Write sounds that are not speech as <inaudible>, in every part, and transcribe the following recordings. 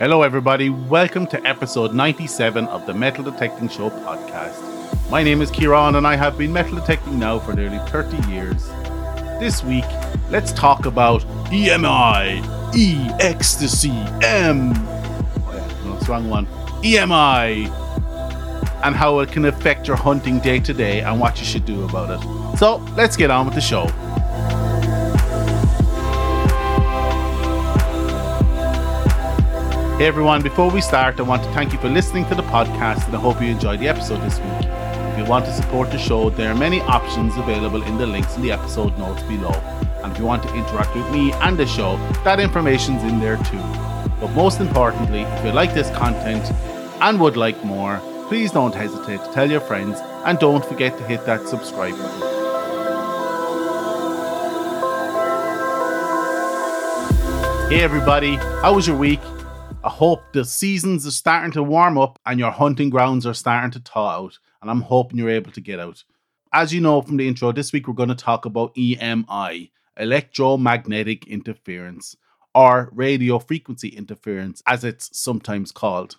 Hello, everybody. Welcome to episode 97 of the Metal Detecting Show podcast. My name is Ciaran, and I have been metal detecting now for nearly 30 years. This week, let's talk about EMI, E Ecstasy, M. Oh, yeah, no, it's wrong one. EMI, and how it can affect your hunting day to day and what you should do about it. So, let's get on with the show. Hey everyone, before we start, I want to thank you for listening to the podcast and I hope you enjoyed the episode this week. If you want to support the show, there are many options available in the links in the episode notes below. And if you want to interact with me and the show, that information's in there too. But most importantly, if you like this content and would like more, please don't hesitate to tell your friends and don't forget to hit that subscribe button. Hey everybody, how was your week? I hope the seasons are starting to warm up and your hunting grounds are starting to thaw out, and I'm hoping you're able to get out. As you know from the intro, this week we're going to talk about EMI, electromagnetic interference, or radio frequency interference, as it's sometimes called.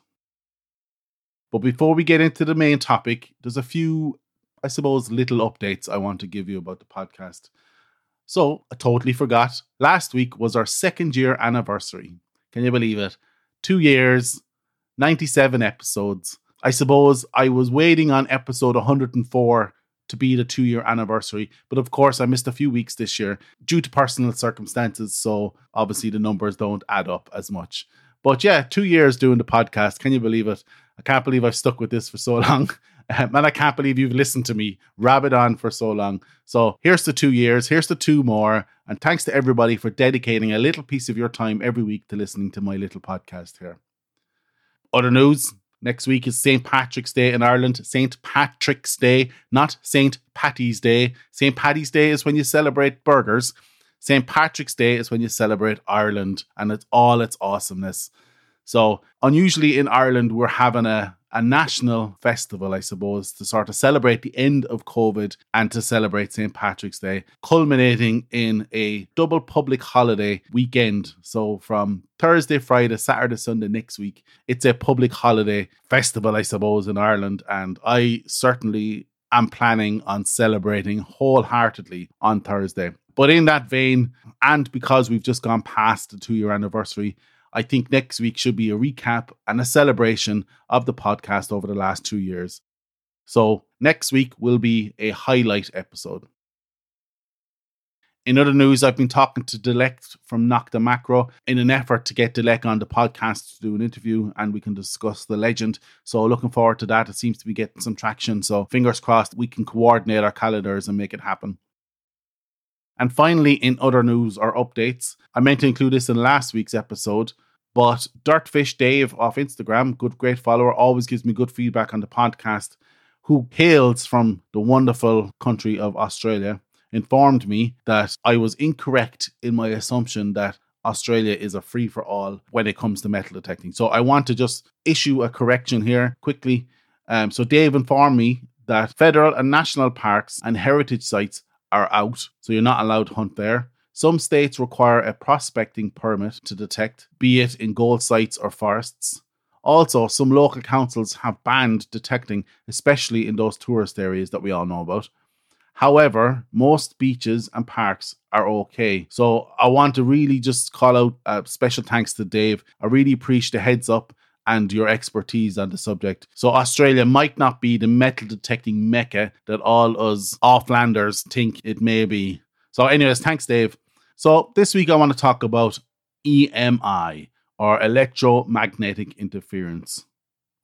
But before we get into the main topic, there's a few, I suppose, little updates I want to give you about the podcast. So, I totally forgot. Last week was our second year anniversary. Can you believe it? Two years, 97 episodes. I suppose I was waiting on episode 104 to be the two year anniversary. But of course, I missed a few weeks this year due to personal circumstances. So obviously, the numbers don't add up as much. But yeah, two years doing the podcast. Can you believe it? I can't believe I've stuck with this for so <laughs> long. <laughs> And I can't believe you've listened to me rabbit on for so long. So here's the two years, here's the two more. And thanks to everybody for dedicating a little piece of your time every week to listening to my little podcast here. Other news next week is St. Patrick's Day in Ireland. St. Patrick's Day, not St. Patty's Day. St. Patty's Day is when you celebrate burgers. St. Patrick's Day is when you celebrate Ireland and it's all its awesomeness. So, unusually in Ireland, we're having a, a national festival, I suppose, to sort of celebrate the end of COVID and to celebrate St. Patrick's Day, culminating in a double public holiday weekend. So, from Thursday, Friday, Saturday, Sunday next week, it's a public holiday festival, I suppose, in Ireland. And I certainly am planning on celebrating wholeheartedly on Thursday. But in that vein, and because we've just gone past the two year anniversary, I think next week should be a recap and a celebration of the podcast over the last two years. So, next week will be a highlight episode. In other news, I've been talking to Dilek from Nokta Makro in an effort to get Dilek on the podcast to do an interview and we can discuss the legend. So, looking forward to that. It seems to be getting some traction. So, fingers crossed we can coordinate our calendars and make it happen. And finally, in other news or updates, I meant to include this in last week's episode, but Dirtfish Dave off Instagram, good, great follower, always gives me good feedback on the podcast, who hails from the wonderful country of Australia, informed me that I was incorrect in my assumption that Australia is a free for all when it comes to metal detecting. So I want to just issue a correction here quickly. Um, so Dave informed me that federal and national parks and heritage sites are out, so you're not allowed to hunt there. Some states require a prospecting permit to detect, be it in gold sites or forests. Also, some local councils have banned detecting, especially in those tourist areas that we all know about. However, most beaches and parks are okay. So I want to really just call out a uh, special thanks to Dave. I really appreciate the heads up and your expertise on the subject. So Australia might not be the metal detecting mecca that all us offlanders think it may be. So, anyways, thanks, Dave. So, this week I want to talk about EMI or electromagnetic interference.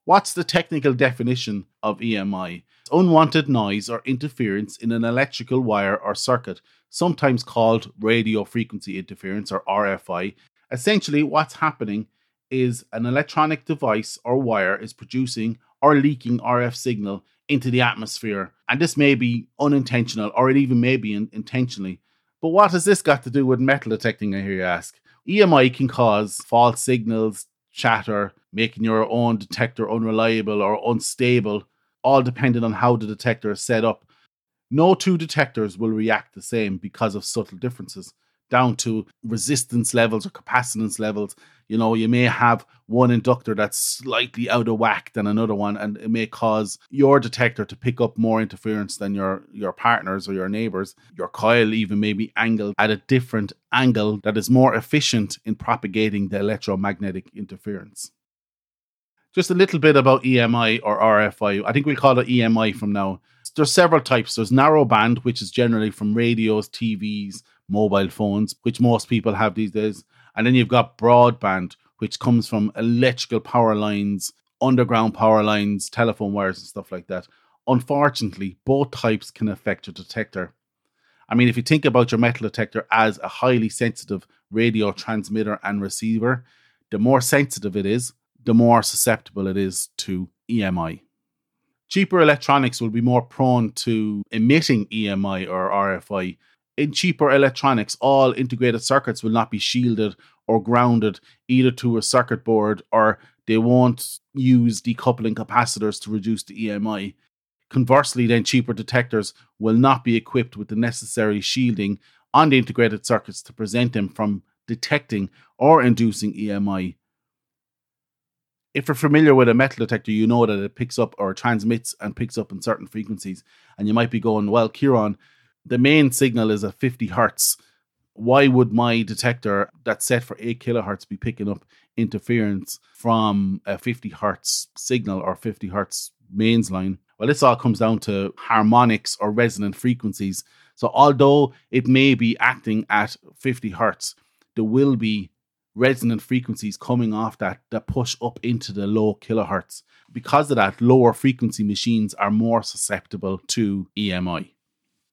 What's the technical definition of EMI? It's unwanted noise or interference in an electrical wire or circuit, sometimes called radio frequency interference or RFI. Essentially, what's happening is an electronic device or wire is producing or leaking RF signal into the atmosphere. And this may be unintentional or it even may be in- intentionally. But what has this got to do with metal detecting, I hear you ask? EMI can cause false signals, chatter, making your own detector unreliable or unstable, all depending on how the detector is set up. No two detectors will react the same because of subtle differences. Down to resistance levels or capacitance levels. You know, you may have one inductor that's slightly out of whack than another one, and it may cause your detector to pick up more interference than your your partners or your neighbors. Your coil even may be angled at a different angle that is more efficient in propagating the electromagnetic interference. Just a little bit about EMI or RFI. I think we'll call it EMI from now. There's several types. There's narrow band, which is generally from radios, TVs, mobile phones, which most people have these days. And then you've got broadband, which comes from electrical power lines, underground power lines, telephone wires, and stuff like that. Unfortunately, both types can affect your detector. I mean, if you think about your metal detector as a highly sensitive radio transmitter and receiver, the more sensitive it is, the more susceptible it is to EMI. Cheaper electronics will be more prone to emitting EMI or RFI. In cheaper electronics, all integrated circuits will not be shielded or grounded either to a circuit board or they won't use decoupling capacitors to reduce the EMI. Conversely, then cheaper detectors will not be equipped with the necessary shielding on the integrated circuits to prevent them from detecting or inducing EMI if you're familiar with a metal detector, you know that it picks up or transmits and picks up in certain frequencies. And you might be going, well, Ciaran, the main signal is at 50 hertz. Why would my detector that's set for 8 kilohertz be picking up interference from a 50 hertz signal or 50 hertz mains line? Well, this all comes down to harmonics or resonant frequencies. So, although it may be acting at 50 hertz, there will be resonant frequencies coming off that that push up into the low kilohertz. Because of that, lower frequency machines are more susceptible to EMI.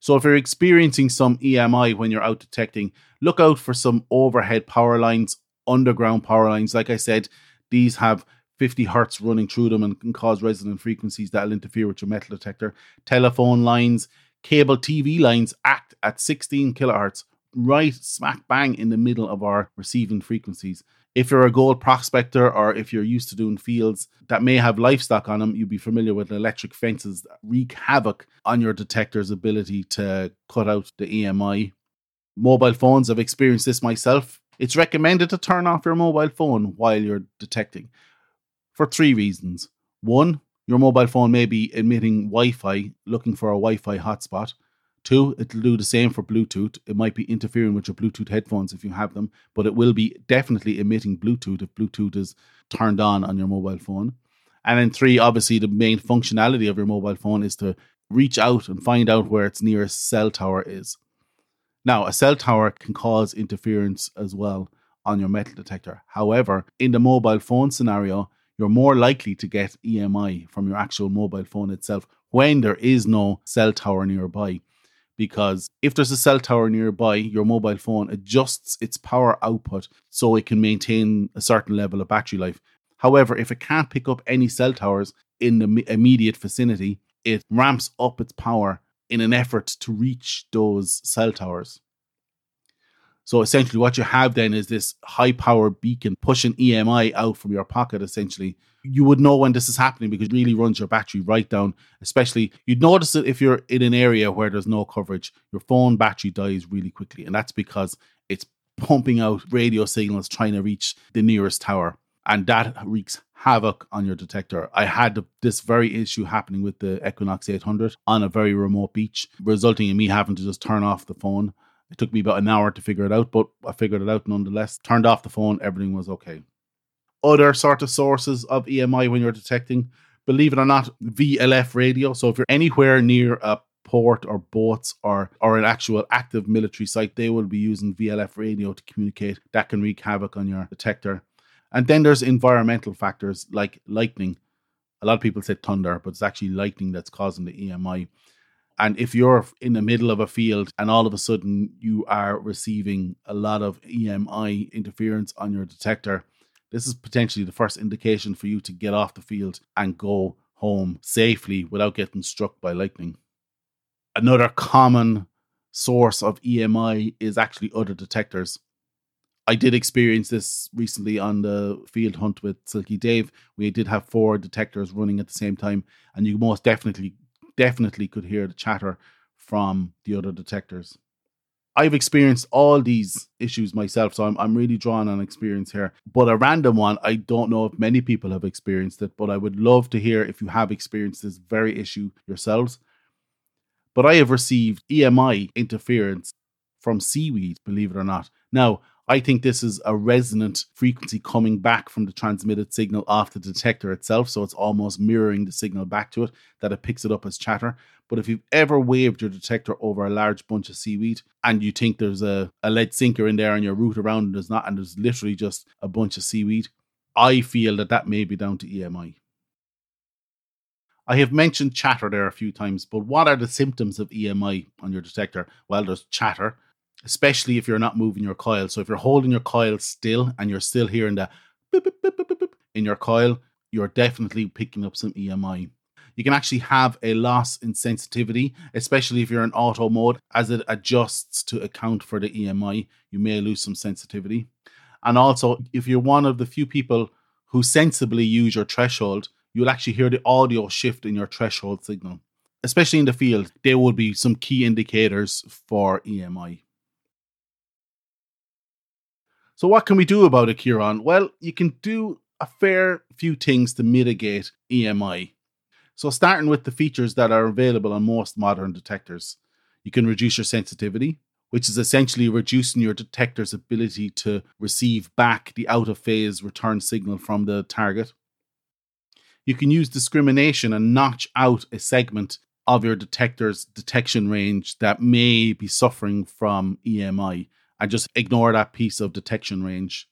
So if you're experiencing some EMI when you're out detecting, look out for some overhead power lines, underground power lines. Like I said, these have 50 hertz running through them and can cause resonant frequencies that'll interfere with your metal detector. Telephone lines, cable TV lines act at 16 kilohertz right smack bang in the middle of our receiving frequencies. If you're a gold prospector or if you're used to doing fields that may have livestock on them, you'd be familiar with electric fences that wreak havoc on your detector's ability to cut out the EMI. Mobile phones, I've experienced this myself. It's recommended to turn off your mobile phone while you're detecting for three reasons. One, your mobile phone may be emitting Wi Fi, looking for a Wi Fi hotspot. Two, it'll do the same for Bluetooth. It might be interfering with your Bluetooth headphones if you have them, but it will be definitely emitting Bluetooth if Bluetooth is turned on on your mobile phone. And then three, obviously, the main functionality of your mobile phone is to reach out and find out where its nearest cell tower is. Now, a cell tower can cause interference as well on your metal detector. However, in the mobile phone scenario, you're more likely to get EMI from your actual mobile phone itself when there is no cell tower nearby because if there's a cell tower nearby, your mobile phone adjusts its power output so it can maintain a certain level of battery life. However, if it can't pick up any cell towers in the immediate vicinity, it ramps up its power in an effort to reach those cell towers. So essentially, what you have then is this high power beacon pushing EMI out from your pocket, essentially. You would know when this is happening because it really runs your battery right down. Especially, you'd notice it if you're in an area where there's no coverage, your phone battery dies really quickly. And that's because it's pumping out radio signals trying to reach the nearest tower. And that wreaks havoc on your detector. I had this very issue happening with the Equinox 800 on a very remote beach, resulting in me having to just turn off the phone it took me about an hour to figure it out, but I figured it out nonetheless. Turned off the phone, everything was okay. Other sort of sources of EMI when you're detecting, believe it or not, VLF radio. So if you're anywhere near a port or boats or or an actual active military site, they will be using VLF radio to communicate. That can wreak havoc on your detector. And then there's environmental factors like lightning. A lot of people say thunder, but it's actually lightning that's causing the EMI. And if you're in the middle of a field and all of a sudden you are receiving a lot of EMI interference on your detector, this is potentially the first indication for you to get off the field and go home safely without getting struck by lightning. Another common source of EMI is actually other detectors. I did experience this recently on the field hunt with Silky Dave. We did have four detectors running at the same time, and you most definitely definitely could hear the chatter from the other detectors. I've experienced all these issues myself, so I'm, I'm really drawn on experience here. But a random one, I don't know if many people have experienced it, but I would love to hear if you have experienced this very issue yourselves. But I have received EMI interference from seaweed, believe it or not. Now, I think this is a resonant frequency coming back from the transmitted signal off the detector itself. So it's almost mirroring the signal back to it that it picks it up as chatter. But if you've ever waved your detector over a large bunch of seaweed and you think there's a, a lead sinker in there and you root around and there's not, and there's literally just a bunch of seaweed, I feel that that may be down to EMI. I have mentioned chatter there a few times, but what are the symptoms of EMI on your detector? Well, there's chatter especially if you're not moving your coil. So if you're holding your coil still and you're still hearing beep, in your coil, you're definitely picking up some EMI. You can actually have a loss in sensitivity, especially if you're in auto mode. As it adjusts to account for the EMI, you may lose some sensitivity. And also, if you're one of the few people who sensibly use your threshold, you'll actually hear the audio shift in your threshold signal. Especially in the field, there will be some key indicators for EMI. So, what can we do about it, Ciaran? Well, you can do a fair few things to mitigate EMI. So, starting with the features that are available on most modern detectors, you can reduce your sensitivity, which is essentially reducing your detector's ability to receive back the out of phase return signal from the target. You can use discrimination and notch out a segment of your detector's detection range that may be suffering from EMI and just ignore that piece of detection range.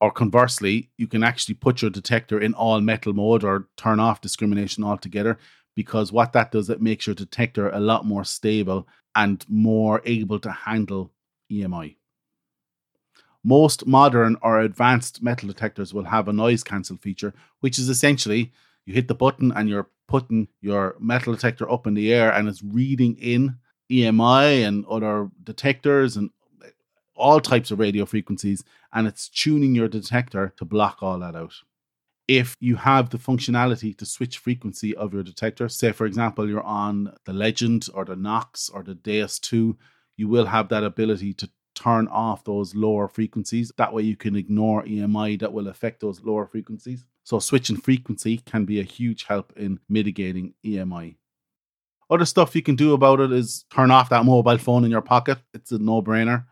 Or conversely, you can actually put your detector in all metal mode or turn off discrimination altogether because what that does, it makes your detector a lot more stable and more able to handle EMI. Most modern or advanced metal detectors will have a noise cancel feature, which is essentially you hit the button and you're putting your metal detector up in the air and it's reading in EMI and other detectors and all types of radio frequencies, and it's tuning your detector to block all that out. If you have the functionality to switch frequency of your detector, say for example, you're on the Legend or the Knox or the Deus 2, you will have that ability to turn off those lower frequencies. That way, you can ignore EMI that will affect those lower frequencies. So, switching frequency can be a huge help in mitigating EMI. Other stuff you can do about it is turn off that mobile phone in your pocket. It's a no brainer.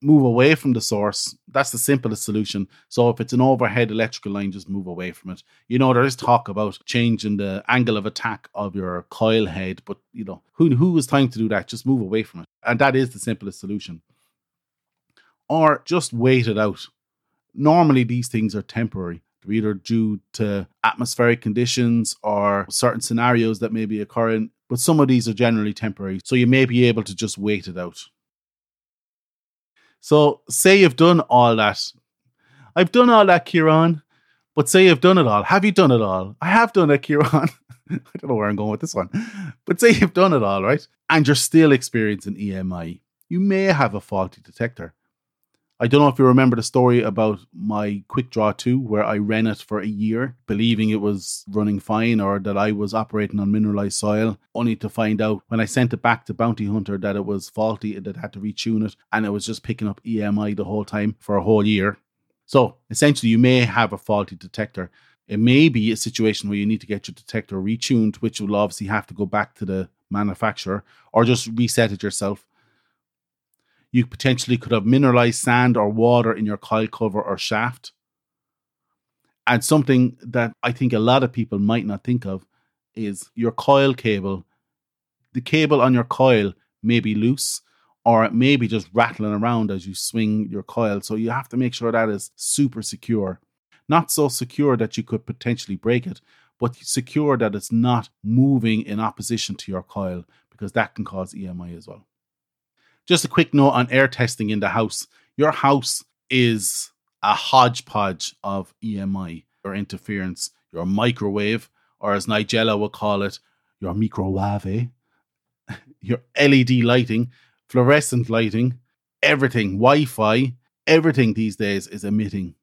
Move away from the source. That's the simplest solution. So if it's an overhead electrical line, just move away from it. You know, there is talk about changing the angle of attack of your coil head, but you know, who who has time to do that? Just move away from it. And that is the simplest solution. Or just wait it out. Normally these things are temporary. They're either due to atmospheric conditions or certain scenarios that may be occurring but some of these are generally temporary. So you may be able to just wait it out. So say you've done all that. I've done all that, Ciaran. But say you've done it all. Have you done it all? I have done it, <laughs> Ciaran. I don't know where I'm going with this one. But say you've done it all, right? And you're still experiencing EMI. You may have a faulty detector. I don't know if you remember the story about my Quick Draw 2, where I ran it for a year, believing it was running fine or that I was operating on mineralized soil, only to find out when I sent it back to Bounty Hunter that it was faulty, and that I had to retune it, and it was just picking up EMI the whole time for a whole year. So essentially, you may have a faulty detector. It may be a situation where you need to get your detector retuned, which will obviously have to go back to the manufacturer or just reset it yourself you potentially could have mineralized sand or water in your coil cover or shaft. And something that I think a lot of people might not think of is your coil cable. The cable on your coil may be loose or it may be just rattling around as you swing your coil. So you have to make sure that is super secure. Not so secure that you could potentially break it, but secure that it's not moving in opposition to your coil because that can cause EMI as well. Just a quick note on air testing in the house. Your house is a hodgepodge of EMI or interference, your microwave, or as Nigella will call it, your microwave, <laughs> your LED lighting, fluorescent lighting, everything, Wi Fi, everything these days is emitting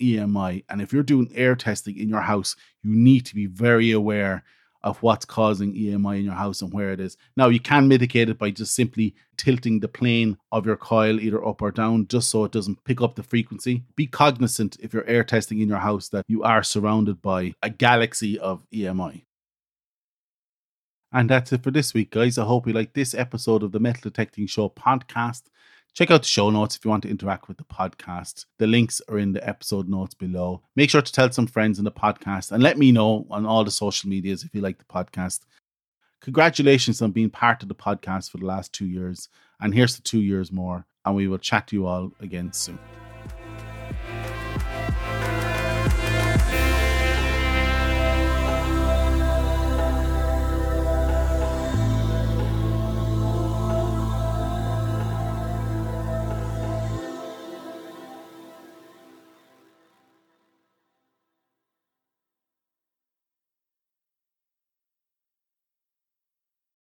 EMI. And if you're doing air testing in your house, you need to be very aware of what's causing EMI in your house and where it is. Now, you can mitigate it by just simply tilting the plane of your coil either up or down just so it doesn't pick up the frequency. Be cognizant if you're air testing in your house that you are surrounded by a galaxy of EMI. And that's it for this week, guys. I hope you like this episode of the Metal Detecting Show podcast. Check out the show notes if you want to interact with the podcast. The links are in the episode notes below. Make sure to tell some friends in the podcast and let me know on all the social medias if you like the podcast. Congratulations on being part of the podcast for the last two years. And here's the two years more. And we will chat to you all again soon.